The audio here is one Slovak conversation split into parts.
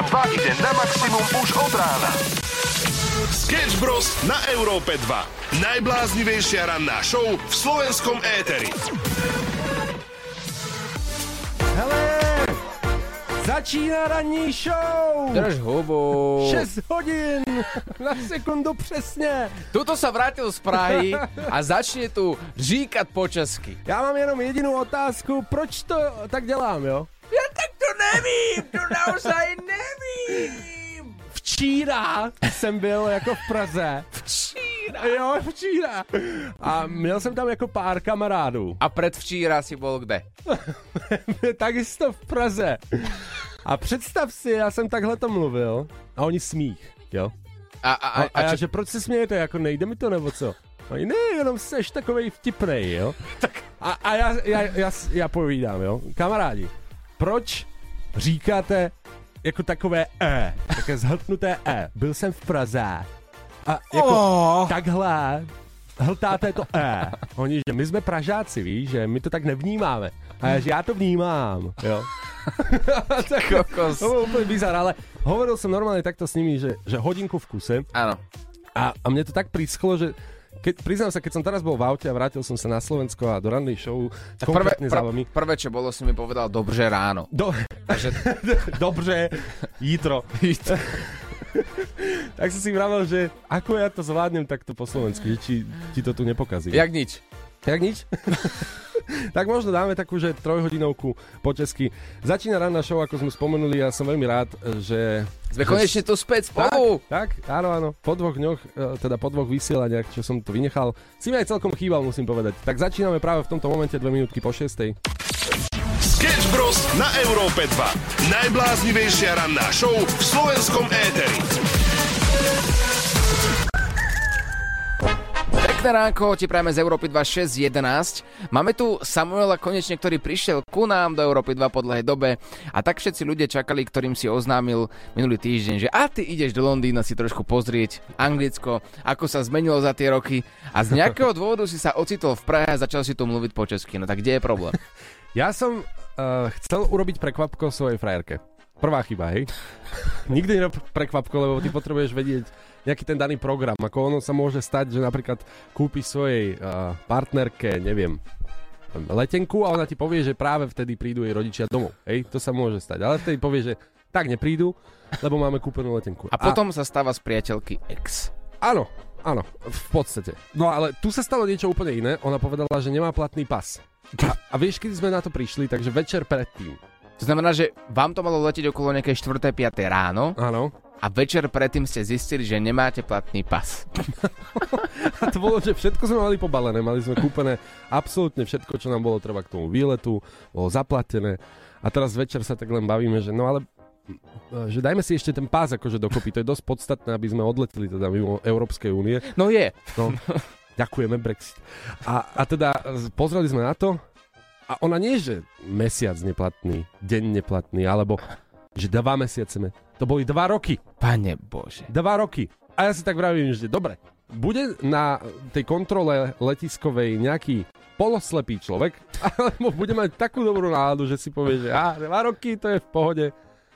Európa 2 ide na maximum už od rána. Sketch Bros. na Európe 2. Najbláznivejšia ranná show v slovenskom éteri. Hele, začíná ranní show! Drž hubu. 6 hodin na sekundu přesně. Tuto sa vrátil z Prahy a začne tu říkat po česky. Já mám jenom jedinou otázku, proč to tak dělám, jo? Ja tak to nevím, to naozaj nevím. Včíra jsem byl jako v Praze. Včíra. Jo, včíra. A měl jsem tam jako pár kamarádů. A predvčíra si bol kde? Takisto v Praze. A představ si, já jsem takhle to mluvil a oni smích, jo? A, a, A, a, a já, čo, že proč se smějete, jako nejde mi to nebo co? Oni, ne, jenom seš takovej vtipnej, jo? A, a já, já, já, já povídám, jo? Kamarádi, proč říkáte jako takové E, také zhltnuté E? Byl jsem v Praze a jako Oh. takhle hltáte to E. Oni, že my jsme Pražáci, víš, že my to tak nevnímáme. A já, že já to vnímám, jo. tak, Kokos. to bolo úplne bizar, ale hovoril som normálne takto s nimi, že, že hodinku v kuse Áno. a, a mne to tak prischlo, že keď, priznám sa, keď som teraz bol v aute a vrátil som sa na Slovensko a do rannej show, Tak prvé, vami. prvé, čo bolo, si mi povedal dobře ráno. Do, Takže dobře, jítro. tak som si vravel, že ako ja to zvládnem takto po slovensky, či ti to tu nepokazí. jak nič. Jak nič? tak možno dáme takú, že trojhodinovku po česky. Začína ranná show, ako sme spomenuli, ja som veľmi rád, že... Sme že- konečne tu späť Tak, spolu. tak, áno, áno. Po dvoch dňoch, e, teda po dvoch vysielaniach, čo som to vynechal, si mi aj celkom chýbal, musím povedať. Tak začíname práve v tomto momente, dve minútky po šiestej. Sketch Bros. na Európe 2. Najbláznivejšia ranná show v slovenskom éteri. Pekné ránko, ti prajeme z Európy 2611. Máme tu Samuela konečne, ktorý prišiel ku nám do Európy 2 po dlhej dobe a tak všetci ľudia čakali, ktorým si oznámil minulý týždeň, že a ty ideš do Londýna si trošku pozrieť Anglicko, ako sa zmenilo za tie roky a z nejakého dôvodu si sa ocitol v Prahe a začal si tu mluviť po česky. No tak kde je problém? Ja som uh, chcel urobiť prekvapko svojej frajerke. Prvá chyba, hej? Nikdy nerob prekvapko, lebo ty potrebuješ vedieť nejaký ten daný program. Ako ono sa môže stať, že napríklad kúpiš svojej uh, partnerke, neviem, letenku a ona ti povie, že práve vtedy prídu jej rodičia domov. Hej, to sa môže stať. Ale vtedy povie, že tak neprídu, lebo máme kúpenú letenku. A potom sa stáva z priateľky ex. Áno, áno, v podstate. No ale tu sa stalo niečo úplne iné. Ona povedala, že nemá platný pas. A, a vieš, kedy sme na to prišli? Takže večer predtým. To znamená, že vám to malo letieť okolo nejakej 4. 5. ráno Áno. A večer predtým ste zistili, že nemáte platný pas. A to bolo, že všetko sme mali pobalené. Mali sme kúpené absolútne všetko, čo nám bolo treba k tomu výletu. Bolo zaplatené. A teraz večer sa tak len bavíme, že no ale že dajme si ešte ten pás akože dokopy. To je dosť podstatné, aby sme odleteli teda mimo Európskej únie. No je. No, ďakujeme Brexit. A, a teda pozreli sme na to a ona nie, že mesiac neplatný, deň neplatný, alebo že dva mesiace. To boli dva roky. Pane Bože. Dva roky. A ja si tak vravím, že dobre, bude na tej kontrole letiskovej nejaký poloslepý človek, alebo bude mať takú dobrú náladu, že si povie, že á, dva roky, to je v pohode.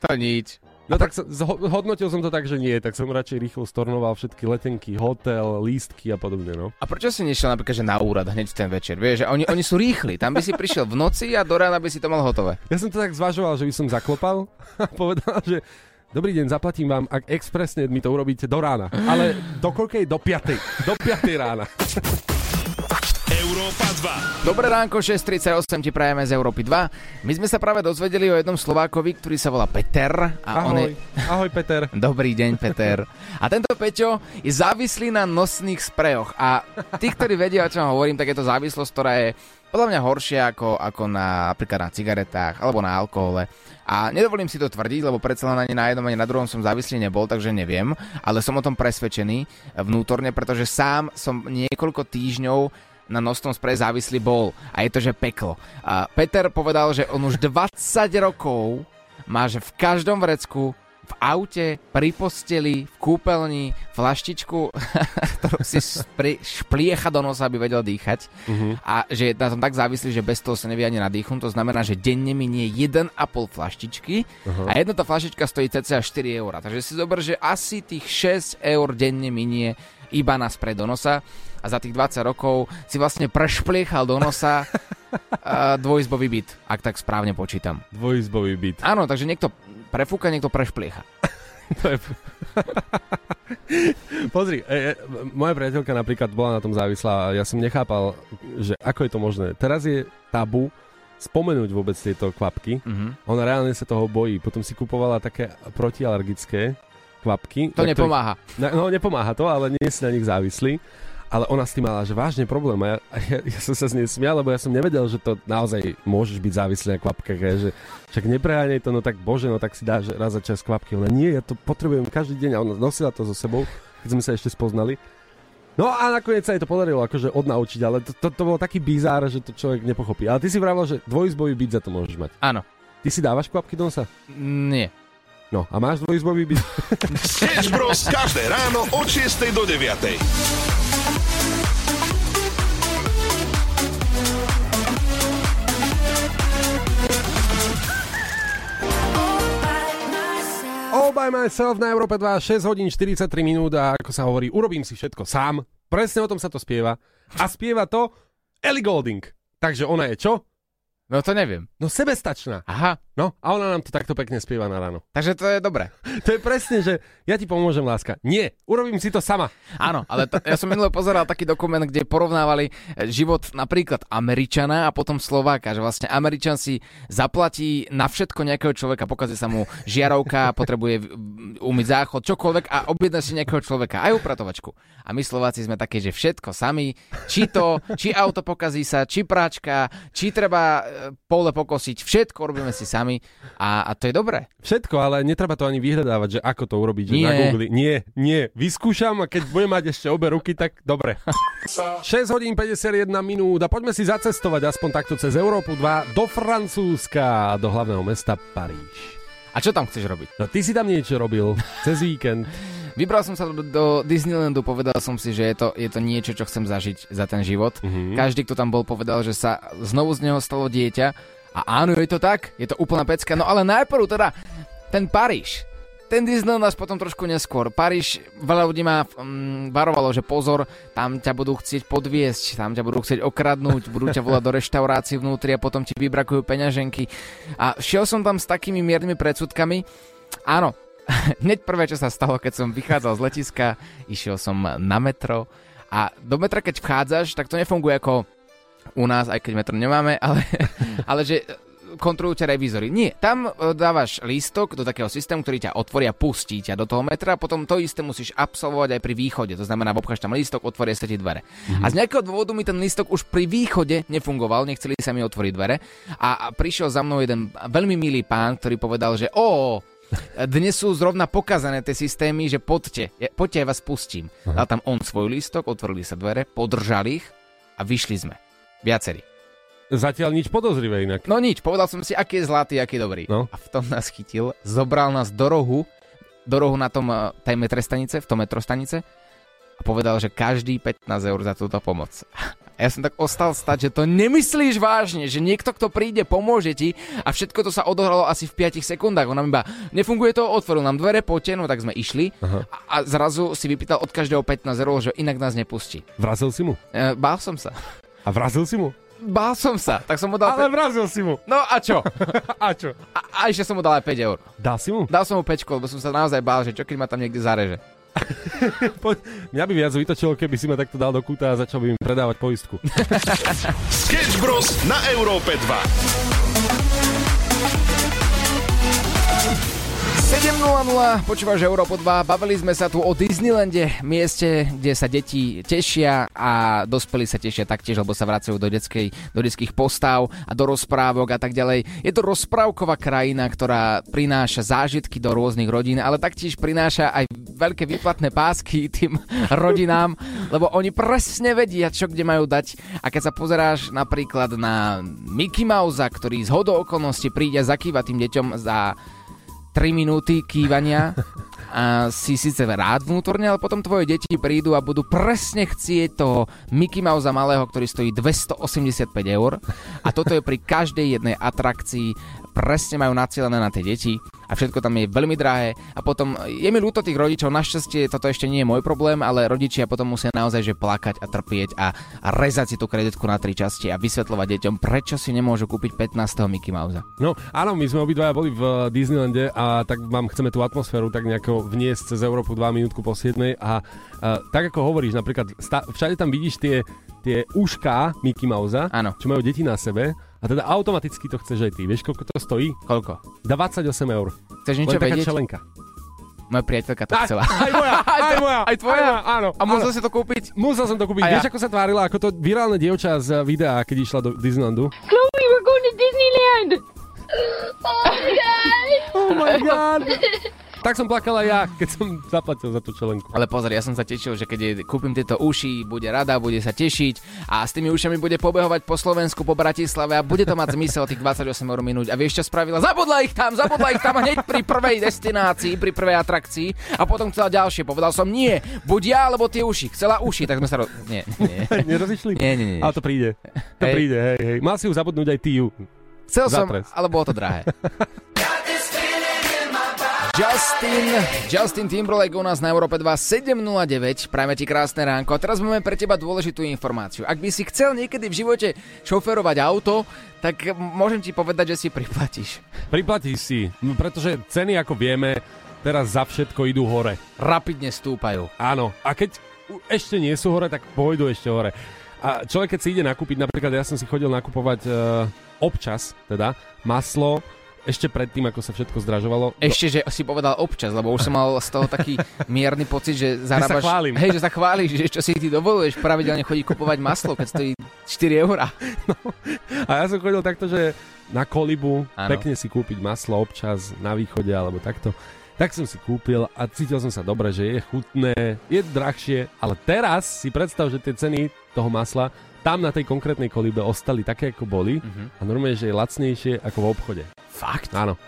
To nič. No tak hodnotil som to tak, že nie, tak som radšej rýchlo stornoval všetky letenky, hotel, lístky a podobne, no. A prečo si nešiel napríklad že na úrad hneď ten večer? Vieš, že oni, oni sú rýchli. Tam by si prišiel v noci a do rána by si to mal hotové. Ja som to tak zvažoval, že by som zaklopal a povedal, že dobrý deň, zaplatím vám, ak expresne mi to urobíte do rána. Ale do koľkej? Do 5. Do 5 rána. Európa 2. Dobré ránko, 6.38 ti prajeme z Európy 2. My sme sa práve dozvedeli o jednom Slovákovi, ktorý sa volá Peter. A on Ahoj. je... Ahoj, Peter. Dobrý deň, Peter. A tento Peťo je závislý na nosných sprejoch. A tí, ktorí vedia, o čom hovorím, tak je to závislosť, ktorá je podľa mňa horšia ako, ako na, napríklad na cigaretách alebo na alkohole. A nedovolím si to tvrdiť, lebo predsa len ani na jednom, ani na druhom som závislý nebol, takže neviem. Ale som o tom presvedčený vnútorne, pretože sám som niekoľko týždňov na nosnom spreji závislý bol. A je to, že peklo. A Peter povedal, že on už 20 rokov má, že v každom vrecku v aute, pri posteli, v kúpeľni, flaštičku, ktorú si spri, špliecha do nosa, aby vedel dýchať. Uh-huh. A že je na tom tak závislý, že bez toho sa nevie ani nadýchnuť. To znamená, že denne minie 1,5 flaštičky Uh-huh. a jedna tá flaštička stojí cca 4 eur. Takže si zober, že asi tých 6 eur denne minie iba na spred do nosa a za tých 20 rokov si vlastne prešpliechal do nosa uh, dvojizbový byt, ak tak správne počítam. Dvojizbový byt. Áno, takže niekto prefúka, niekto prešpliecha. To je... Pozri, e, e, moja priateľka napríklad bola na tom závislá a ja som nechápal, že ako je to možné. Teraz je tabu spomenúť vôbec tieto kvapky. Mhm. Ona reálne sa toho bojí. Potom si kupovala také protialergické kvapky. To ktorých- nepomáha. Na, no nepomáha to, ale nie si na nich závislý. Ale ona s tým mala, že vážne problém. A ja, ja, ja som sa z nej smial, lebo ja som nevedel, že to naozaj môžeš byť závislý na kvapkách. a Že však nepreháňaj to, no tak bože, no tak si dáš raz za čas kvapky. Ona nie, ja to potrebujem každý deň. A ona nosila to so sebou, keď sme sa ešte spoznali. No a nakoniec sa jej to podarilo akože odnaučiť, ale to, to, to bolo taký bizár, že to človek nepochopí. Ale ty si vravel, že dvojizbový byt za to môžeš mať. Áno. Ty si dávaš kvapky do nosa? Nie. No a máš dvojizbový byt? Sketch Bros. každé ráno od 6 do 9. By myself na Európe 2, 6 hodín 43 minút a ako sa hovorí, urobím si všetko sám. Presne o tom sa to spieva. A spieva to Ellie Golding. Takže ona je čo? No to neviem. No sebestačná. Aha, No a ona nám to takto pekne spieva na ráno. takže to je dobré. To je presne, že ja ti pomôžem, láska. Nie, urobím si to sama. Áno, ale to, ja som minule pozeral taký dokument, kde porovnávali e, život napríklad Američana a potom Slováka, že vlastne Američan si zaplatí na všetko nejakého človeka, pokazí sa mu žiarovka, potrebuje umyť záchod, čokoľvek a objedná si nejakého človeka, aj upratovačku. A my Slováci sme takí, že všetko sami, či to, či auto pokazí sa, či práčka, či treba pole pokosiť, všetko robíme si sami a, a to je dobré. Všetko, ale netreba to ani vyhľadávať, že ako to urobiť, že Nie. na Google. Nie, nie, vyskúšam a keď budem mať ešte obe ruky, tak dobre. 6 hodín 51 minút a poďme si zacestovať aspoň takto cez Európu 2 do Francúzska, do hlavného mesta Paríž. A čo tam chceš robiť? No ty si tam niečo robil cez víkend. Vybral som sa do, Disneylandu, povedal som si, že je to, je to niečo, čo chcem zažiť za ten život. Mhm. Každý, kto tam bol, povedal, že sa znovu z neho stalo dieťa. A áno, je to tak, je to úplná pecka. No ale najprv teda ten Paríž. Ten Disneyland nás potom trošku neskôr. Paríž, veľa ľudí ma mm, varovalo, že pozor, tam ťa budú chcieť podviesť, tam ťa budú chcieť okradnúť, budú ťa volať do reštaurácií vnútri a potom ti vybrakujú peňaženky. A šiel som tam s takými miernymi predsudkami. Áno, hneď prvé, čo sa stalo, keď som vychádzal z letiska, išiel som na metro a do metra, keď vchádzaš, tak to nefunguje ako u nás, aj keď metro nemáme, ale, ale že kontrolujú ťa revízory. Nie, tam e, dávaš lístok do takého systému, ktorý ťa otvorí a pustí ťa do toho metra a potom to isté musíš absolvovať aj pri východe. To znamená, obcháš tam lístok, otvoria sa ti dvere. A z nejakého dôvodu mi ten lístok už pri východe nefungoval, nechceli sa mi otvoriť dvere a, a prišiel za mnou jeden veľmi milý pán, ktorý povedal, že o, dnes sú zrovna pokazané tie systémy, že poďte, ja- poďte, ja vás pustím. Dal tam on svoj lístok, otvorili sa dvere, podržali ich a vyšli sme. Viacerí. Zatiaľ nič podozrivé inak. No nič, povedal som si, aký je zlatý, aký je dobrý. No. A v tom nás chytil, zobral nás do rohu, do rohu na tom eh, tej metrostanice, v tom metrostanice a povedal, že každý 15 eur za túto pomoc. A ja som tak ostal stať, že to nemyslíš vážne, že niekto, kto príde, pomôže ti a všetko to sa odohralo asi v 5 sekundách. On nám iba, nefunguje to, otvoril nám dvere, poďte, no tak sme išli Aha. a, a zrazu si vypýtal od každého 15 eur, že inak nás nepustí. Vrazil si mu? E, bál som sa. A vrazil si mu? Bál som sa, tak som mu dal... Ale pe- vrazil si mu. No a čo? A čo? A, a ešte som mu dal aj 5 eur. Dal si mu? Dal som mu pečko, lebo som sa naozaj bál, že čo keď ma tam niekde zareže. Poď. Mňa by viac vytočilo, keby si ma takto dal do kúta a začal by mi predávať poistku. Sketch Bros. na Európe 2. 7.00, počúvaš Európo 2, bavili sme sa tu o Disneylande, mieste, kde sa deti tešia a dospelí sa tešia taktiež, lebo sa vracajú do, detskej, do detských postav a do rozprávok a tak ďalej. Je to rozprávková krajina, ktorá prináša zážitky do rôznych rodín, ale taktiež prináša aj veľké výplatné pásky tým rodinám, lebo oni presne vedia, čo kde majú dať. A keď sa pozeráš napríklad na Mickey Mouse, ktorý z hodou okolností príde a zakýva tým deťom za 3 minúty kývania a si síce rád vnútorne, ale potom tvoje deti prídu a budú presne chcieť toho Mickey Mouse malého, ktorý stojí 285 eur. A toto je pri každej jednej atrakcii presne majú nacielené na tie deti a všetko tam je veľmi drahé a potom je mi ľúto tých rodičov, našťastie toto ešte nie je môj problém, ale rodičia potom musia naozaj že plakať a trpieť a, a rezať si tú kreditku na tri časti a vysvetľovať deťom, prečo si nemôžu kúpiť 15. Mickey Mouse. No áno, my sme obidvaja boli v Disneylande a tak vám chceme tú atmosféru tak nejako vniesť cez Európu 2 minútku po 7 a, a tak ako hovoríš, napríklad sta- všade tam vidíš tie, tie ušká Mickey Mouse, Áno. čo majú deti na sebe a teda automaticky to chceš aj ty. Vieš, koľko to stojí? Koľko? 28 eur. Chceš niečo Len taká vedieť? čelenka. Moja priateľka to chcela. Aj moja, aj moja. Aj tvoja? Aj, áno. A musel áno. si to kúpiť? Musel som to kúpiť. A ja? Vieš, ako sa tvárila, ako to virálne dievča z videa, keď išla do Disneylandu? Chloe, we're going to Disneyland. Oh my god. Oh my god. Tak som plakala ja, keď som zaplatil za tú čelenku. Ale pozor, ja som sa tešil, že keď jej kúpim tieto uši, bude rada, bude sa tešiť a s tými ušami bude pobehovať po Slovensku, po Bratislave a bude to mať zmysel tých 28 eur minúť. A vieš, čo spravila? Zabudla ich tam, zabudla ich tam hneď pri prvej destinácii, pri prvej atrakcii a potom chcela ďalšie. Povedal som, nie, buď ja, alebo tie uši. Chcela uši, tak sme sa... Ro... Nie, nie. Nerozišli? Nie, nie, nie. Ale to príde. To Hej. príde, hej, hej. Mal si ju zabudnúť aj ty ju. Chcel som, ale bolo to drahé. Justin, Justin Timberlake u nás na Európe 2 709, prajme ti krásne ránko. A teraz máme pre teba dôležitú informáciu. Ak by si chcel niekedy v živote šoferovať auto, tak môžem ti povedať, že si priplatíš. Priplatíš si, no, pretože ceny, ako vieme, teraz za všetko idú hore. Rapidne stúpajú. Áno, a keď ešte nie sú hore, tak pôjdu ešte hore. A človek, keď si ide nakúpiť, napríklad ja som si chodil nakupovať e, občas, teda, maslo, ešte predtým, ako sa všetko zdražovalo. Ešte, že si povedal občas, lebo už som mal z toho taký mierny pocit, že zarábaš... sa chválim. Hej, že sa chváliš, že čo si ty dovoluješ pravidelne chodiť kupovať maslo, keď stojí 4 eurá. A ja som chodil takto, že na kolibu, Áno. pekne si kúpiť maslo občas na východe alebo takto. Tak som si kúpil a cítil som sa dobre, že je chutné, je drahšie, ale teraz si predstav, že tie ceny toho masla tam na tej konkrétnej kolibe ostali také, ako boli Mhm. a normálne, že je lacnejšie ako v obchode. Fakt? Áno.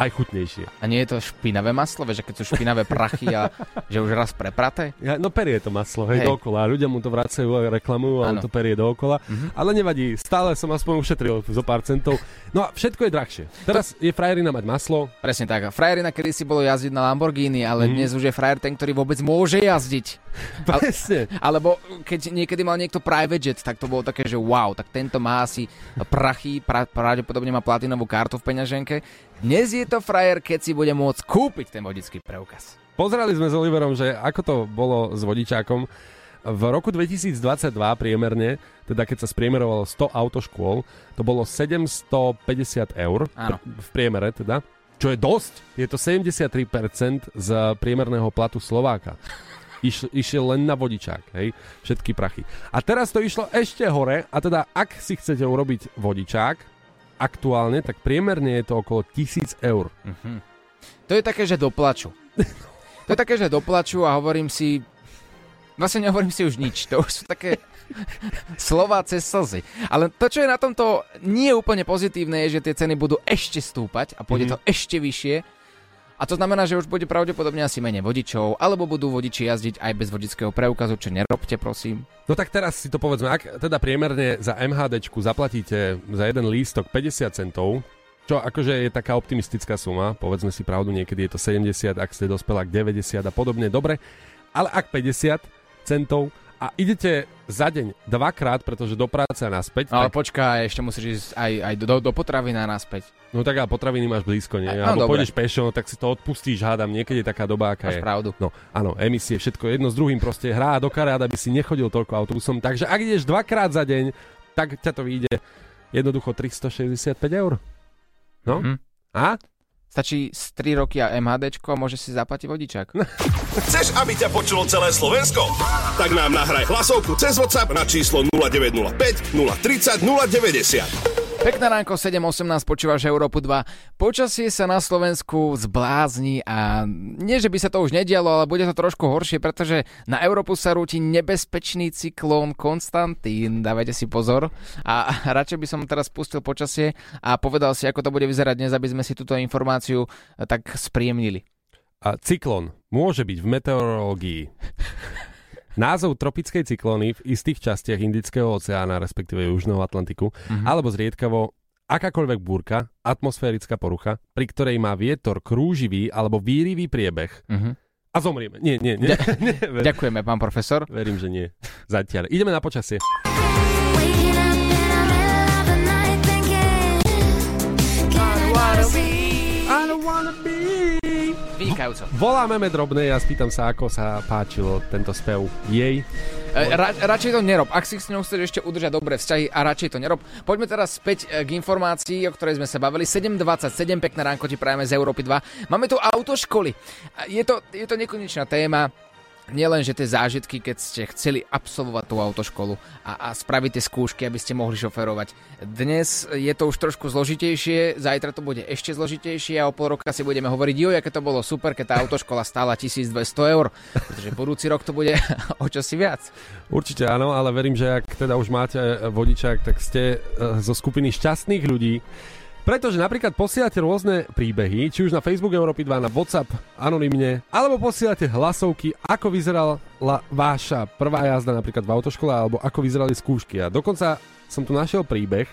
Aj chutnejšie. A nie je to špinavé maslo, že keď sú špinavé prachy a že už raz prepraté? Ja, no perie to maslo, hej, Hej. dookola. Ľudia mu to vracajú a reklamujú a on to perie dookola. Mhm. Ale nevadí, stále som aspoň ušetril zo pár centov. No a všetko je drahšie. Teraz je frajerina mať maslo, Presne tak. Frajerina kedy si bolo jazdiť na Lamborghini, ale Mhm. dnes už je frajer ten, ktorý vôbec môže jazdiť. Ale- presne. Alebo keď niekedy mal niekto private jet, tak to bolo také, že wow, tak tento má asi prachy, pra, pravdepodobne má platinovú kartu v peňaženke. Dnes je to frajer, keď si bude môcť kúpiť ten vodický preukaz. Pozerali sme s Oliverom, že ako to bolo s vodičákom. V roku 2022 priemerne, teda keď sa spriemerovalo 100 autoškôl, to bolo 750 eur Áno. v priemere teda, čo je dosť. Je to 73% z priemerného platu Slováka. Iš, išiel len na vodičák, hej, všetky prachy. A teraz to išlo ešte hore, a teda ak si chcete urobiť vodičák, aktuálne, tak priemerne je to okolo 1000 eur. To je také, že doplaču. To je také, že doplaču a hovorím si... Vlastne nehovorím si už nič. To už sú také slova cez slzy. Ale to, čo je na tomto nie úplne pozitívne, je, že tie ceny budú ešte stúpať a pôjde to ešte vyššie. A to znamená, že už bude pravdepodobne asi menej vodičov, alebo budú vodiči jazdiť aj bez vodického preukazu, čo nerobte, prosím. No tak teraz si to povedzme, ak teda priemerne za MHDčku zaplatíte za jeden lístok 50 centov, čo akože je taká optimistická suma, povedzme si pravdu, niekedy je to 70, ak ste dospela k 90 a podobne, dobre, ale ak 50 centov a idete za deň dvakrát, pretože do práce a naspäť, Ale tak, počkaj, ešte musíš ísť aj, aj do, do potravina naspäť. no tak a potraviny máš blízko, nie? No, Alebo dobre. pôjdeš pešo, tak si to odpustíš, hádam, niekedy je taká doba, aká Máš je. pravdu. No, áno, emisie, všetko jedno s druhým proste hrá do karát, aby si nechodil toľko autobusom. Takže ak ideš dvakrát za deň, tak ťa to vyjde jednoducho 365 eur. No? Mhm. A? Stačí z 3 roky a a môže si zaplatiť vodičák. Chceš, aby ťa počulo celé Slovensko? Tak nám nahraj hlasovku cez WhatsApp na číslo 0905 030 090. Pekné ránko, 7.18, počúvaš Európu 2. Počasie sa na Slovensku zblázni a nie, že by sa to už nedialo, ale bude to trošku horšie, pretože na Európu sa rúti nebezpečný cyklón Konstantín, dávajte si pozor. A radšej by som teraz pustil počasie a povedal si, ako to bude vyzerať dnes, aby sme si túto informáciu eh, tak spríjemnili. A cyklón môže byť v meteorológii názov tropickej cyklóny v istých častiach Indického oceána, respektíve Južného Atlantiku, mm-hmm. alebo zriedkavo akákoľvek búrka, atmosférická porucha, pri ktorej má vietor krúživý alebo výrivý priebeh. Mhm. A zomrieme. Nie, nie, nie. Ďa- Ďakujeme, pán profesor. verím, že nie. Zatiaľ. Ideme na počasie. I wanna be? Vynikajúco. Voláme me drobnej a spýtam sa, ako sa páčilo tento spev jej. E, Ra, radšej to nerob. Ak si s ňou chceš ešte udržať dobré vzťahy a radšej to nerob. Poďme teraz späť e, k informácii, o ktorej sme sa bavili. 7.27, pekné ránko ti prajeme z Európy 2. Máme tu autoškoly. Je to, je to nekonečná téma. Nielen, že tie zážitky, keď ste chceli absolvovať tú autoškolu a, a spraviť tie skúšky, aby ste mohli šoferovať. Dnes je to už trošku zložitejšie, zajtra to bude ešte zložitejšie a o pol roka si budeme hovoriť, jo, aké to bolo super, keď tá autoškola stála 1200 eur, pretože budúci rok to bude o čosi viac. Určite áno, ale verím, že ak teda už máte vodičák, tak ste eh, zo skupiny šťastných ľudí, pretože napríklad posielate rôzne príbehy, či už na Facebook Európy 2, na WhatsApp anonymne, alebo posielate hlasovky, ako vyzerala váša prvá jazda napríklad v autoškole, alebo ako vyzerali skúšky. A dokonca som tu našiel príbeh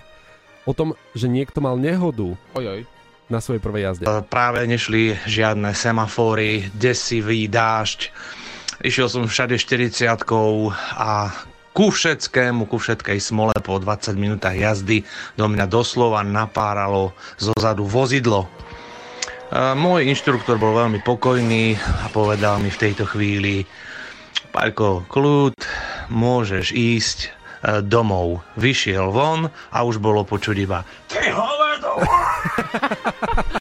o tom, že niekto mal nehodu Ojoj. na svojej prvej jazde. Práve nešli žiadne semafóry, desivý dážď. Išiel som všade 40 a ku všetkému, ku všetkej smole po 20 minútach jazdy do mňa doslova napáralo zozadu vozidlo. E, Môj inštruktor bol veľmi pokojný a povedal mi v tejto chvíli Paľko, kľud, môžeš ísť e, domov. Vyšiel von a už bolo počuť iba Ty hovedo!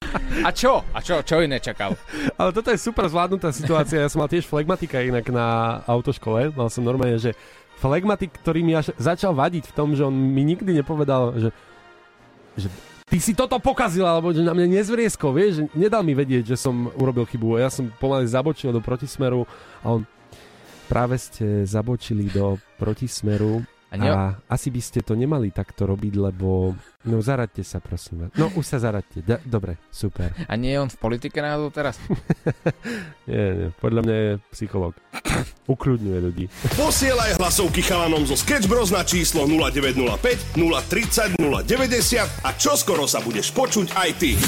A čo? A čo? Čo iné čakal? Ale toto je super zvládnutá situácia. Ja som mal tiež flegmatika inak na autoškole. Mal som normálne, že flegmatik, ktorý mi až začal vadiť v tom, že on mi nikdy nepovedal, že, že ty si toto pokazil, alebo že na mňa nezvrieskol, vieš, že nedal mi vedieť, že som urobil chybu. Ja som pomaly zabočil do protismeru a on práve ste zabočili do protismeru A ne- a asi by ste to nemali takto robiť, lebo... No zaraďte sa, prosím vás. No už sa zaraďte. Da- dobre, super. A nie je on v politike náhodou teraz? Nie, nie, podľa mňa je psychológ. Ukľudňuje ľudí. Posielaj hlasovky chalanom zo Sketch Bros na číslo 0905 030 090 a čoskoro sa budeš počuť aj ty.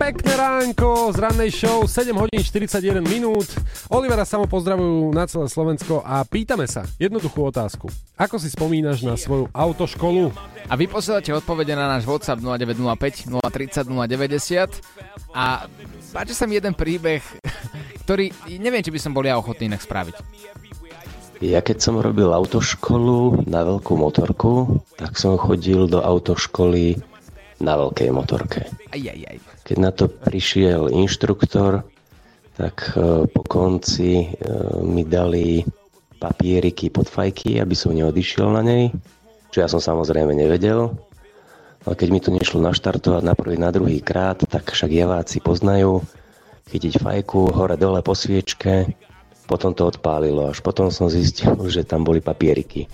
Pekné ránko z rannej show, 7 hodín 41 minút. Olivera samo pozdravujú na celé Slovensko a pýtame sa jednoduchú otázku. Ako si spomínaš na svoju autoškolu? A vy posielate odpovede na náš WhatsApp 0905 030 090 a páči sa mi jeden príbeh, ktorý neviem, či by som bol ja ochotný inak spraviť. Ja keď som robil autoškolu na veľkú motorku, tak som chodil do autoškoly na veľkej motorke. Aj, aj, aj. Keď na to prišiel inštruktor, tak e, po konci e, mi dali papieriky pod fajky, aby som neodišiel na nej, čo ja som samozrejme nevedel. Ale keď mi to nešlo naštartovať na prvý, na druhý krát, tak však javáci poznajú, chytiť fajku hore-dole po sviečke, potom to odpálilo, až potom som zistil, že tam boli papieriky.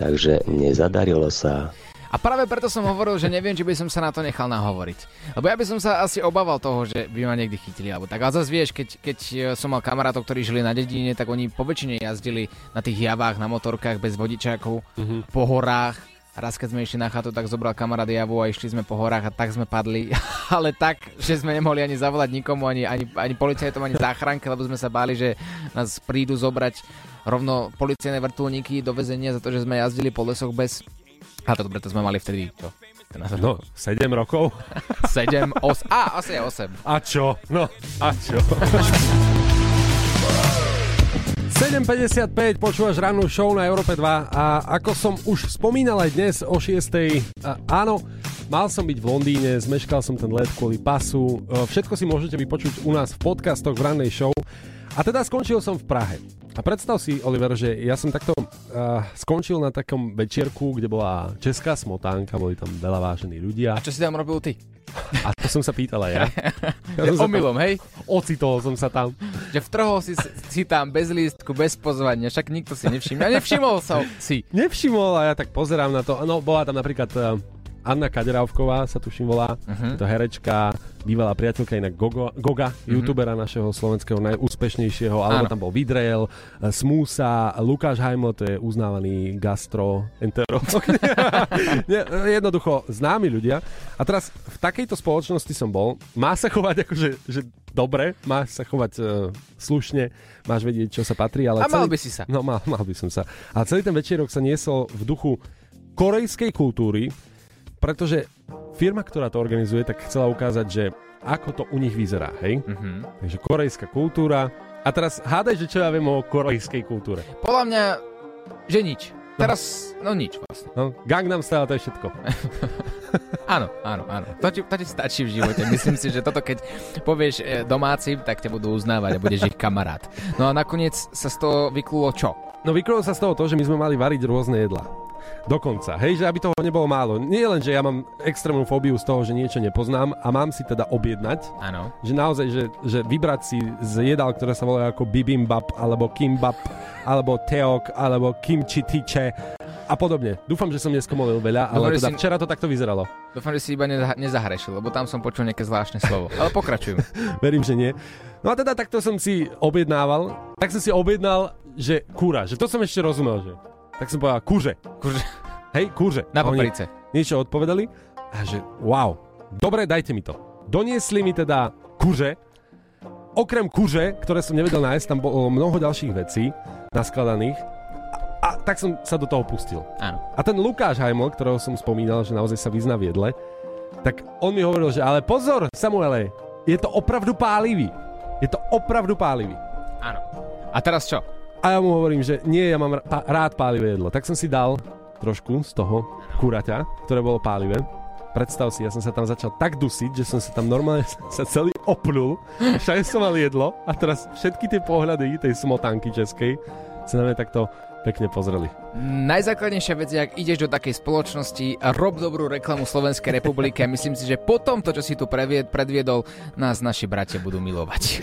Takže nezadarilo sa. A práve preto som hovoril, že neviem, či by som sa na to nechal nahovoriť. Lebo ja by som sa asi obával toho, že by ma niekdy chytili. Alebo tak. Ale zase vieš, keď, keď e, som mal kamarátov, ktorí žili na dedine, tak oni po väčšine jazdili na tých javách, na motorkách bez vodičákov, po horách. Raz, keď sme išli na chatu, tak zobral kamarát javu a išli sme po horách a tak sme padli. Ale tak, že sme nemohli ani zavolať nikomu, ani, ani, ani policajtom, ani záchranke, lebo sme sa báli, že nás prídu zobrať rovno policajné vrtulníky do väzenia za to, že sme jazdili po lesoch bez... A to dobre, to sme mali vtedy, čo? No, 7 rokov. 7, 8, a asi je 8. A čo? No, a čo? 7.55, počúvaš rannú show na Európe 2 a ako som už spomínal aj dnes o 6. A, áno, mal som byť v Londýne, zmeškal som ten let kvôli pasu. E, Všetko si môžete vypočuť u nás v podcastoch v rannej show. A teda skončil som v Prahe. A predstav si, Oliver, že ja som takto uh, skončil na takom večierku, kde bola česká smotánka, boli tam veľa vážení ľudia. A čo si tam robil ty? A to som sa pýtala ja. ja som sa omylom, hej? Ocitol som sa tam. Že vtrhol si, si tam bez lístku, bez pozvania, však nikto si nevšimol. A nevšimol sa si. Nevšimol a ja tak pozerám na to. No, bola tam napríklad uh, Anna Kaderavková, sa tuším volá. Uh-huh. Je to herečka, bývalá priateľka inak Gogo, Goga, uh-huh. youtubera našeho slovenského najúspešnejšieho, alebo Áno. tam bol Vidrel, uh, Smúsa, Lukáš Hajml, to je uznávaný gastroenterolog. Nie, jednoducho známi ľudia. A teraz v takejto spoločnosti som bol. Má sa chovať akože že dobre, má sa chovať uh, slušne, máš vedieť, čo sa patrí. Ale A mal celý... by si sa. No, mal, mal by som sa. A celý ten večierok sa niesol v duchu korejskej kultúry, pretože firma, ktorá to organizuje, tak chcela ukázať, že ako to u nich vyzerá, hej? Uh-huh. Takže korejská kultúra. A teraz hádaj, že čo ja viem o korejskej kultúre. Podľa mňa, že nič. Teraz, no nič vlastne. No, Gangnam Style, to je všetko. Áno, áno, áno. To ti, to ti stačí v živote. Myslím si, že toto keď povieš e, domácim, tak ťa budú uznávať a budeš ich kamarát. No a nakoniec sa z toho vyklulo čo? No vykrylo sa z toho to, že my sme mali variť rôzne jedlá. Dokonca, hej, že aby toho nebolo málo. Nie len, že ja mám extrémnu fóbiu z toho, že niečo nepoznám a mám si teda objednať, Áno. že naozaj, že, že vybrať si z jedál, ktoré sa volajú ako bibimbap, alebo kimbap, alebo teok, alebo kimchi tiche a podobne. Dúfam, že som neskomolil veľa, ale že teda si- včera to takto vyzeralo. Dúfam, že si iba neza- nezahrešil, lebo tam som počul nejaké zvláštne slovo. Ale pokračujem. Verím, že nie. No a teda takto som si objednával. Tak som si objednal, že kúra, že to som ešte rozumel, že. Tak som povedal, kúže. Kurže, Hej, kúže. na paprice. Niečo odpovedali a že wow, dobre, dajte mi to. Doniesli mi teda kuže. Okrem kuže, ktoré som nevedel nájsť, tam bolo mnoho ďalších vecí naskladaných. A, a tak som sa do toho pustil. Áno. A ten Lukáš Hajml, ktorého som spomínal, že naozaj sa vyzná v jedle, tak on mi hovoril, že ale pozor, Samuele, je to opravdu pálivý. Je to opravdu pálivý. Áno. A teraz čo? A ja mu hovorím, že nie, ja mám rád pálivé jedlo. Tak som si dal trošku z toho kuraťa, ktoré bolo pálivé. Predstav si, ja som sa tam začal tak dusiť, že som sa tam normálne sa celý opnul. Všade som mal jedlo a teraz všetky tie pohľady tej smotanky českej sa na mňa takto pekne pozreli. Najzákladnejšia vec je, ak ideš do takej spoločnosti rob dobrú reklamu Slovenskej republiky myslím si, že po tomto, čo si tu predviedol, nás naši bratia budú milovať.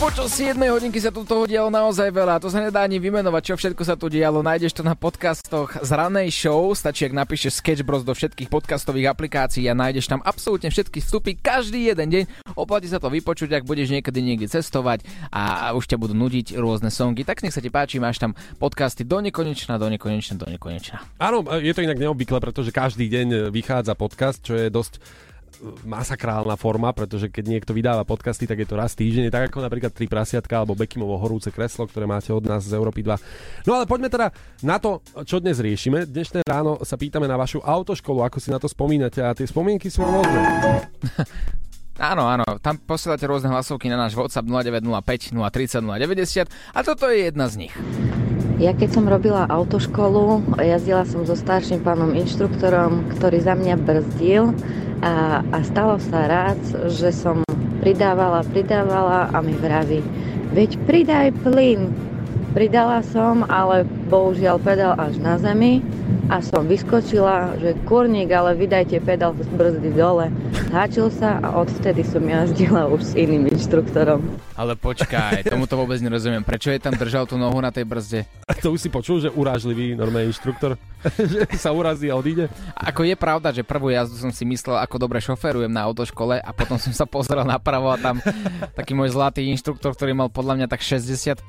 Počas 7 hodinky sa tu toho dialo naozaj veľa, to sa nedá ani vymenovať, čo všetko sa tu dialo. Nájdeš to na podcastoch z ranej show, stačí, ak napíšeš Sketch Bros do všetkých podcastových aplikácií a nájdeš tam absolútne všetky vstupy každý jeden deň. Oplatí sa to vypočuť, ak budeš niekedy niekde cestovať a, už ťa budú nudiť rôzne songy. Tak nech sa ti páči, máš tam podcasty do nekonečna, do nekonečna, do nekonečna. Áno, je to inak neobvyklé, pretože každý deň vychádza podcast, čo je dosť masakrálna forma, pretože keď niekto vydáva podcasty, tak je to raz týždeň, tak ako napríklad Tri prasiatka alebo Bekimovo horúce kreslo, ktoré máte od nás z Európy 2. No ale poďme teda na to, čo dnes riešime. Dnešné ráno sa pýtame na vašu autoškolu, ako si na to spomínate a tie spomienky sú rôzne. Áno, áno, tam posielate rôzne hlasovky na náš WhatsApp 0905 030 090 a toto je jedna z nich. Ja keď som robila autoškolu, jazdila som so starším pánom inštruktorom, ktorý za mňa brzdil a, a stalo sa raz, že som pridávala, pridávala a mi vraví, veď pridaj plyn. Pridala som, ale bohužiaľ pedál až na zemi a som vyskočila, že kurník, ale vydajte pedál z brzdy dole. Háčil sa a odvtedy som jazdila už s iným inštruktorom. Ale počkaj, tomu to vôbec nerozumiem. Prečo je tam držal tú nohu na tej brzde? A to už si počul, že urážlivý normálny inštruktor, že sa urazí a odíde? Ako je pravda, že prvú jazdu som si myslel, ako dobre šoferujem na autoškole a potom som sa pozrel napravo a tam taký môj zlatý inštruktor, ktorý mal podľa mňa tak 65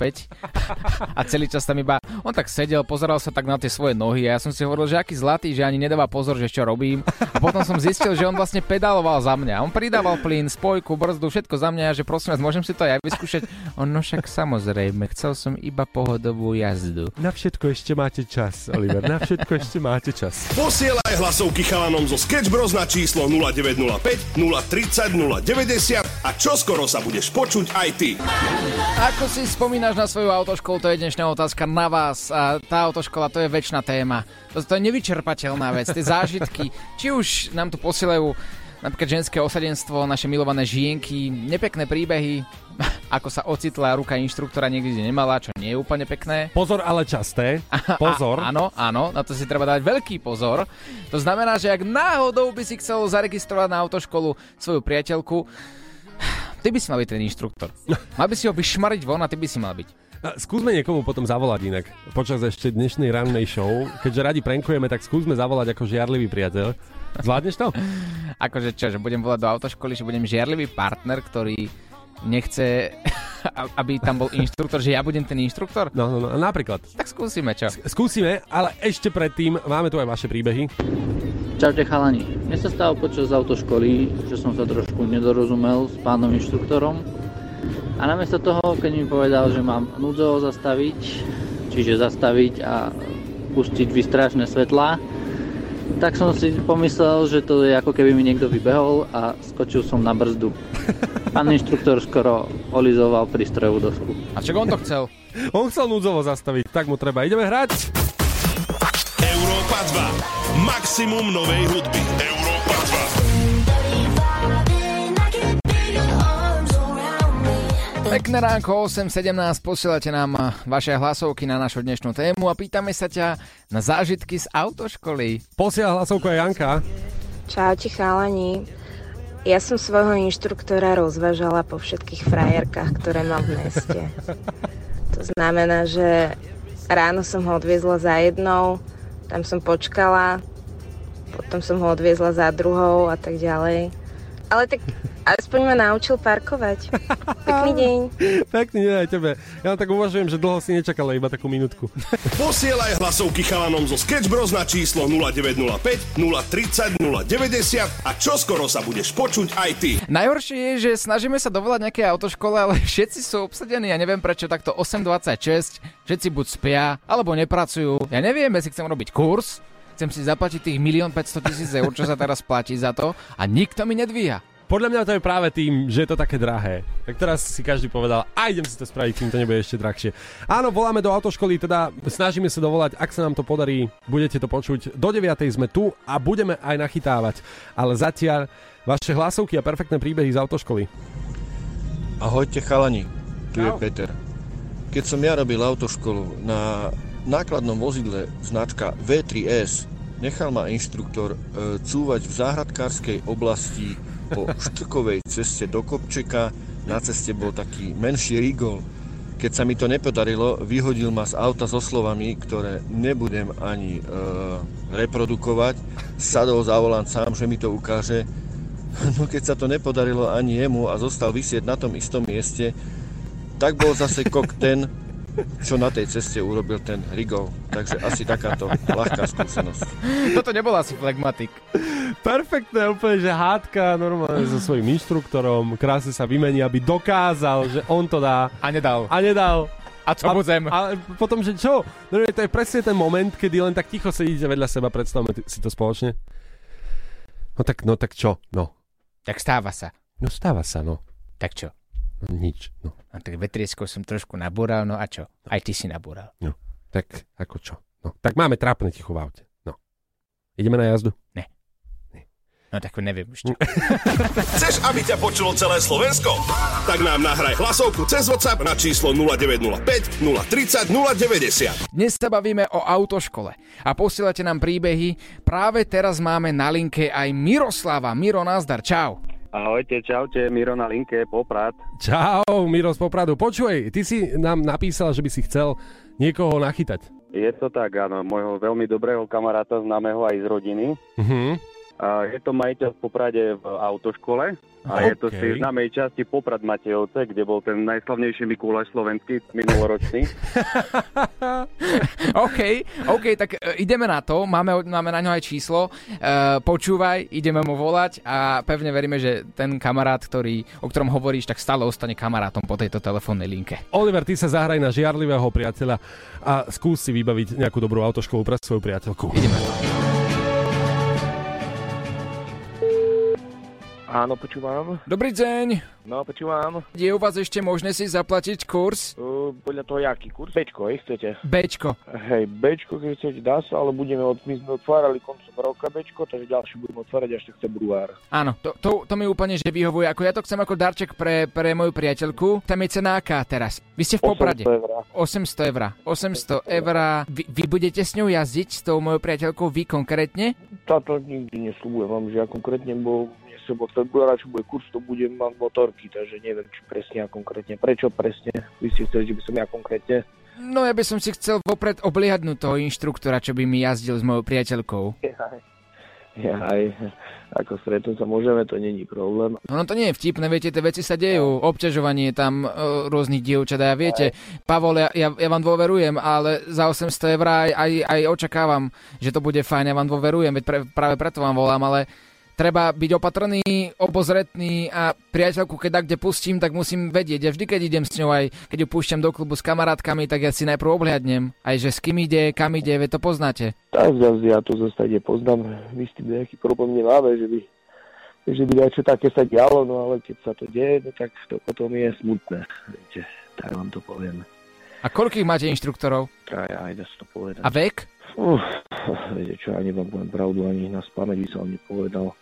a celý čas tam iba, on tak sedel, pozeral sa tak na tie svoje nohy a ja som si hovoril, hovoril, že aký zlatý, že ani nedáva pozor, že čo robím. A potom som zistil, že on vlastne pedaloval za mňa. On pridával plyn, spojku, brzdu, všetko za mňa, že prosím vás, môžem si to aj ja vyskúšať. On, no však samozrejme, chcel som iba pohodovú jazdu. Na všetko ešte máte čas, Oliver, na všetko ešte máte čas. Posielaj hlasovky chalanom zo Sketch Bros na číslo 0905 030 090 a čoskoro sa budeš počuť aj ty. Ako si spomínaš na svoju autoškolu, to je dnešná otázka na vás. A tá autoškola, to je väčšiná téma. To, to je nevyčerpateľná vec, tie zážitky. Či už nám tu posielajú napríklad ženské osadenstvo, naše milované žienky, nepekné príbehy, ako sa ocitla ruka inštruktora niekde, kde nemala, čo nie je úplne pekné. Pozor, ale časté. Pozor. A, áno, áno, na to si treba dať veľký pozor. To znamená, že ak náhodou by si chcel zaregistrovať na autoškolu svoju priateľku, ty by si mal byť ten inštruktor. Mal by si ho vyšmariť von a ty by si mal byť. Skúsme niekomu potom zavolať inak. Počas ešte dnešnej rannej show. Keďže radi prankujeme, tak skúsme zavolať ako žiarlivý priateľ. Zvládneš to? Akože čo, že budem volať do autoškoly, že budem žiarlivý partner, ktorý nechce, aby tam bol inštruktor, že ja budem ten inštruktor? No, no, no, napríklad. Tak skúsime, čo? Skúsime, ale ešte predtým máme tu aj vaše príbehy. Čaute chalani. Mne sa stalo počas autoškoly, že som sa trošku nedorozumel s pánom inštruktorom a namiesto toho, keď mi povedal, že mám núdzovo zastaviť, čiže zastaviť a pustiť vystrážne svetlá, tak som si pomyslel, že to je ako keby mi niekto vybehol a skočil som na brzdu. Pán inštruktor skoro olizoval prístrojovú dosku. A čo on to chcel? On chcel núdzovo zastaviť, tak mu treba. Ideme hrať. Európa 2. Maximum novej hudby. Pekné ránko, 8.17, posielate nám vaše hlasovky na našu dnešnú tému a pýtame sa ťa na zážitky z autoškoly. Posiela hlasovku aj Janka. Čaute chalani. Ja som svojho inštruktora rozvážala po všetkých frajerkách, ktoré mám v meste. To znamená, že ráno som ho odviezla za jednou, tam som počkala, potom som ho odviezla za druhou a tak ďalej. Ale tak aspoň ma naučil parkovať. Pekný deň. Pekný deň aj tebe. Ja tak uvažujem, že dlho si nečakala iba takú minútku. Posielaj hlasovky chalanom zo Sketch Bros na číslo 0905 030 090 a čoskoro sa budeš počuť aj ty. Najhoršie je, že snažíme sa dovolať nejaké autoškole, ale všetci sú obsadení. Ja neviem prečo takto 8.26, všetci buď spia, alebo nepracujú. Ja neviem, si chcem robiť kurz, chcem si zaplatiť tých 1 500 tisíc eur, čo sa teraz platí za to a nikto mi nedvíha. Podľa mňa to je práve tým, že je to také drahé. Tak teraz si každý povedal, a idem si to spraviť, kým to nebude ešte drahšie. Áno, voláme do autoškoly, teda snažíme sa dovolať, ak sa nám to podarí, budete to počuť. Do 9. sme tu a budeme aj nachytávať. Ale zatiaľ vaše hlasovky a perfektné príbehy z autoškoly. Ahojte chalani, tu je Peter. Keď som ja robil autoškolu na nákladnom vozidle značka V3S, nechal ma inštruktor e, cúvať v záhradkárskej oblasti po štrkovej ceste do Kopčeka. Na ceste bol taký menší rigol. Keď sa mi to nepodarilo, vyhodil ma z auta so slovami, ktoré nebudem ani e, reprodukovať. Sadol za volant sám, že mi to ukáže. No keď sa to nepodarilo ani jemu a zostal vysieť na tom istom mieste, tak bol zase kok ten, čo na tej ceste urobil ten Rigol. Takže asi takáto ľahká skúsenosť. Toto nebol asi flegmatik. Perfektné, úplne, že hádka normálne so svojím inštruktorom, krásne sa vymení, aby dokázal, že on to dá. A nedal. A nedal. A čo budem? A potom, že čo? No, to je presne ten moment, kedy len tak ticho sedíte vedľa seba, predstavme si to spoločne. No tak, no tak čo? No. Tak stáva sa. No stáva sa, no. Tak čo? Nič, no. A tak vetriesko som trošku nabúral, no a čo? Aj ty si nabúral. No, tak ako čo? No, tak máme trápne ticho v aute. No. Ideme na jazdu? Ne. No tak neviem už čo. Chceš, aby ťa počulo celé Slovensko? Tak nám nahraj hlasovku cez WhatsApp na číslo 0905 030 090. Dnes sa bavíme o autoškole a posielate nám príbehy. Práve teraz máme na linke aj Miroslava. Miro, nazdar, čau. Ahojte, čaute, Miro na linke, Poprad. Čau, Miro z Popradu. Počuj, ty si nám napísal, že by si chcel niekoho nachytať. Je to tak, áno, môjho veľmi dobrého kamaráta, známeho aj z rodiny. Mhm. A je to majiteľ v Poprade v autoškole a je to z tej známej časti Poprad Matejovce, kde bol ten najslavnejší Mikuláš slovenský minuloročný. OK, OK, tak e, ideme na to, máme, máme na ňo aj číslo, e, počúvaj, ideme mu volať a pevne veríme, že ten kamarát, ktorý, o ktorom hovoríš, tak stále ostane kamarátom po tejto telefónnej linke. Oliver, ty sa zahraj na žiarlivého priateľa a skús si vybaviť nejakú dobrú autoškolu pre svoju priateľku. Ideme. Áno, počúvam. Dobrý deň. No, počúvam. Je u vás ešte možné si zaplatiť kurz? Uh, podľa toho, jaký kurz? Bčko, hej, chcete? Bčko. Hej, Bčko, keď chcete, dá sa, ale budeme od, my sme otvárali koncom roka Bčko, takže ďalší budeme otvárať až tak február. Áno, to, to, to mi úplne že vyhovuje. Ako ja to chcem ako darček pre, pre moju priateľku. Tam je cena aká teraz? Vy ste v Poprade. 800 eur. 800 eur. 800 eur. Vy, vy budete s ňou jazdiť, s tou mojou priateľkou, vy konkrétne? Táto nikdy nesľubujem vám, že ja konkrétne, bo mne sa od februára, čo bude kurz, to budem mať motorky, takže neviem, či presne a konkrétne. Prečo presne? Vy ste chceli, že by som ja konkrétne No ja by som si chcel vopred obliehadnúť toho inštruktora, čo by mi jazdil s mojou priateľkou. Ja aj ako stretnúť sa môžeme, to není problém. No to nie je vtipné, viete, tie veci sa dejú, obťažovanie tam e, rôznych dievčat a ja viete, Pavol, ja, ja, ja vám dôverujem, ale za 800 eur aj, aj, aj očakávam, že to bude fajn, ja vám dôverujem, veď pre, práve preto vám volám, ale treba byť opatrný, obozretný a priateľku, keď kde pustím, tak musím vedieť. Ja vždy, keď idem s ňou aj, keď ju púšťam do klubu s kamarátkami, tak ja si najprv obhliadnem. Aj že s kým ide, kam ide, veď to poznáte. Tak zase ja to zase nepoznám, my s tým nejaký problém nemáme, že by, že by niečo také sa dialo, no ale keď sa to deje, no tak to potom je smutné, viete, tak vám to poviem. A koľkých máte inštruktorov? Aj, aj, dá sa to povedať. A vek? Uf, viete čo, ani vám poviem pravdu, ani na spameť by som nepovedal.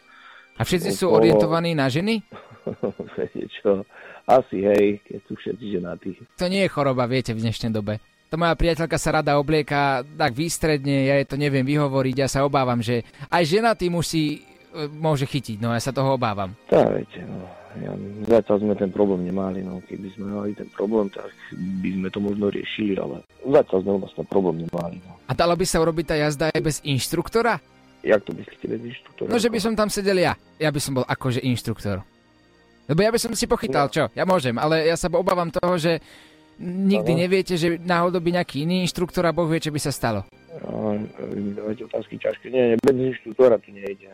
A všetci sú orientovaní na ženy? viete čo, asi hej, keď sú všetci ženatí. To nie je choroba, viete, v dnešnej dobe. To moja priateľka sa rada oblieka tak výstredne, ja jej to neviem vyhovoriť, ja sa obávam, že aj ženatý muž si e, môže chytiť, no ja sa toho obávam. Tak viete, no, ja, zatiaľ sme ten problém nemali, no keby sme mali ten problém, tak by sme to možno riešili, ale zatiaľ sme ten problém nemali. No. A dalo by sa urobiť tá jazda aj bez inštruktora? Jak to myslíte bez inštruktora? No, že by som tam sedel ja. Ja by som bol akože inštruktor. Lebo ja by som si pochytal, čo? Ja môžem, ale ja sa obávam toho, že nikdy Áno. neviete, že náhodou by nejaký iný inštruktor a Boh vie, čo by sa stalo. No, dávate otázky ťažké. Nie, nie, bez inštruktora to nejde.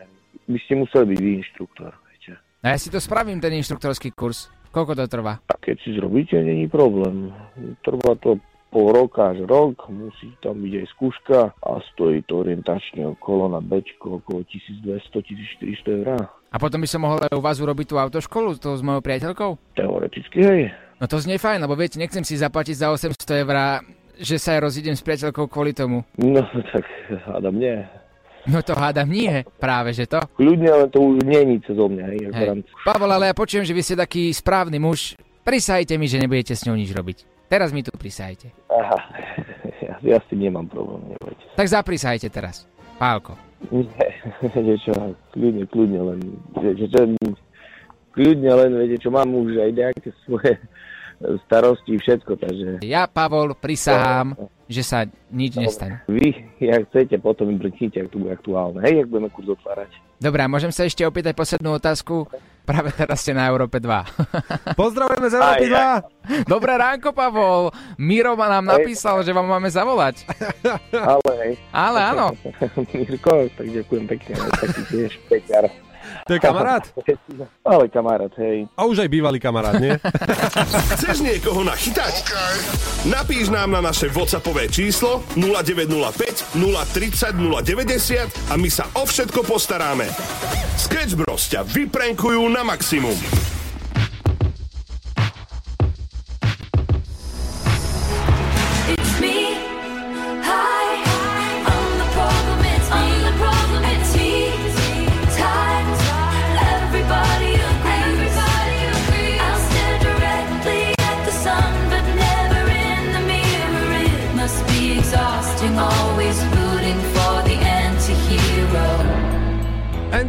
By ste museli byť inštruktor, viete. A ja si to spravím, ten inštruktorský kurz. Koľko to trvá? A keď si zrobíte, není problém. Trvá to pol roka až rok, musí tam byť aj skúška a stojí to orientačne okolo na Bčko okolo 1200-1400 eur. A potom by som mohol aj u vás urobiť tú autoškolu to s mojou priateľkou? Teoreticky, hej. No to znie fajn, lebo viete, nechcem si zaplatiť za 800 eur, že sa aj rozídem s priateľkou kvôli tomu. No tak hádam nie. No to hádam nie, práve že to. Kľudne, ale to už nič zo mňa, hej. Hej. Pavol, ale ja počujem, že vy ste taký správny muž. Prisajte mi, že nebudete s ňou nič robiť. Teraz mi tu prisajte. Aha, ja, ja s tým nemám problém, nebojte. Tak zaprisajte teraz. Pálko. Nie, viete čo, kľudne, kľudne len, viete čo, kľudne len, viete čo, mám už aj nejaké svoje starosti, všetko, takže Ja, Pavol, prisahám, že sa nič nestane. vy, jak chcete, potom mi brknite, ak to bude aktuálne, hej, ak budeme kurz otvárať. Dobre, a môžem sa ešte opýtať poslednú otázku? Práve teraz ste na Európe 2. Pozdravujeme z Európy 2! Dobré ránko, Pavol. Miro ma nám napísal, že vám máme zavolať. Ale hej. Ale áno. Mirko, tak ďakujem pekne, taký tiež peťar. To je kamarát? Ale kamarát, hej. A už aj bývalý kamarát, nie? Chceš niekoho nachytať? Napíš nám na naše WhatsAppové číslo 0905 030 090 a my sa o všetko postaráme. Sketch Bros ťa vyprenkujú na maximum.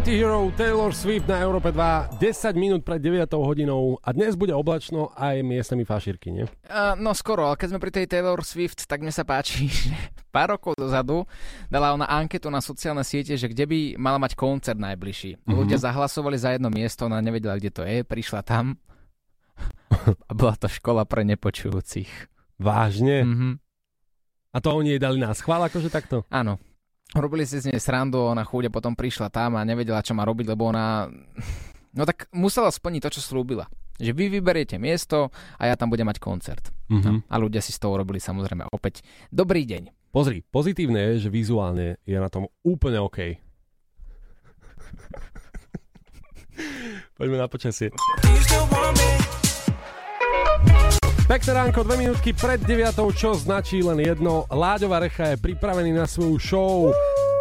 Anti-hero. Taylor Swift na Európe 2, 10 minút pred 9 hodinou a dnes bude oblačno aj miestami fašírky, nie? Uh, no skoro, ale keď sme pri tej Taylor Swift, tak mne sa páči, že pár rokov dozadu dala ona anketu na sociálne siete, že kde by mala mať koncert najbližší. Mhm. Ľudia zahlasovali za jedno miesto, ona nevedela, kde to je, prišla tam a bola to škola pre nepočujúcich. Vážne? Mhm. A to oni jej dali na schvál, akože takto? Áno. Robili si z nej srandu, ona chúde potom prišla tam a nevedela, čo má robiť, lebo ona... No tak musela splniť to, čo slúbila. Že vy vyberiete miesto a ja tam budem mať koncert. Mhm. No, a ľudia si z toho robili samozrejme opäť dobrý deň. Pozri, pozitívne je, že vizuálne je na tom úplne OK. Poďme na počasie. Pekné ránko, dve minútky pred 9, čo značí len jedno. Láďová Recha je pripravený na svoju show.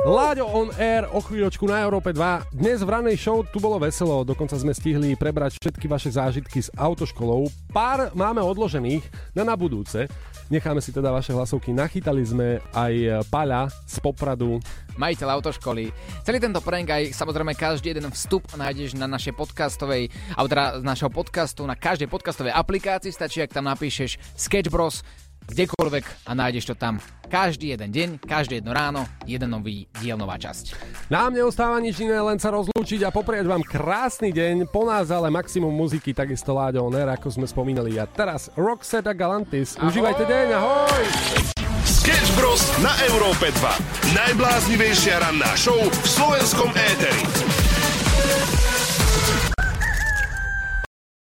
Láďo on air o chvíľočku na Európe 2. Dnes v ranej show tu bolo veselo, dokonca sme stihli prebrať všetky vaše zážitky s autoškolou. Pár máme odložených na na budúce. Necháme si teda vaše hlasovky. Nachytali sme aj Paľa z Popradu. Majiteľ autoškoly. Celý tento prank aj samozrejme každý jeden vstup nájdeš na našej podcastovej, alebo teda z našeho podcastu, na každej podcastovej aplikácii. Stačí, ak tam napíšeš Sketch Bros, kdekoľvek a nájdeš to tam. Každý jeden deň, každé jedno ráno, jeden nový diel, nová časť. Nám neostáva nič iné, len sa rozlúčiť a poprieť vám krásny deň. Po nás ale maximum muziky, takisto Láďo Oner, ako sme spomínali. A teraz Roxette a Galantis. Užívajte deň, ahoj! Sketch Bros. na Európe 2. Najbláznivejšia ranná show v slovenskom éteri.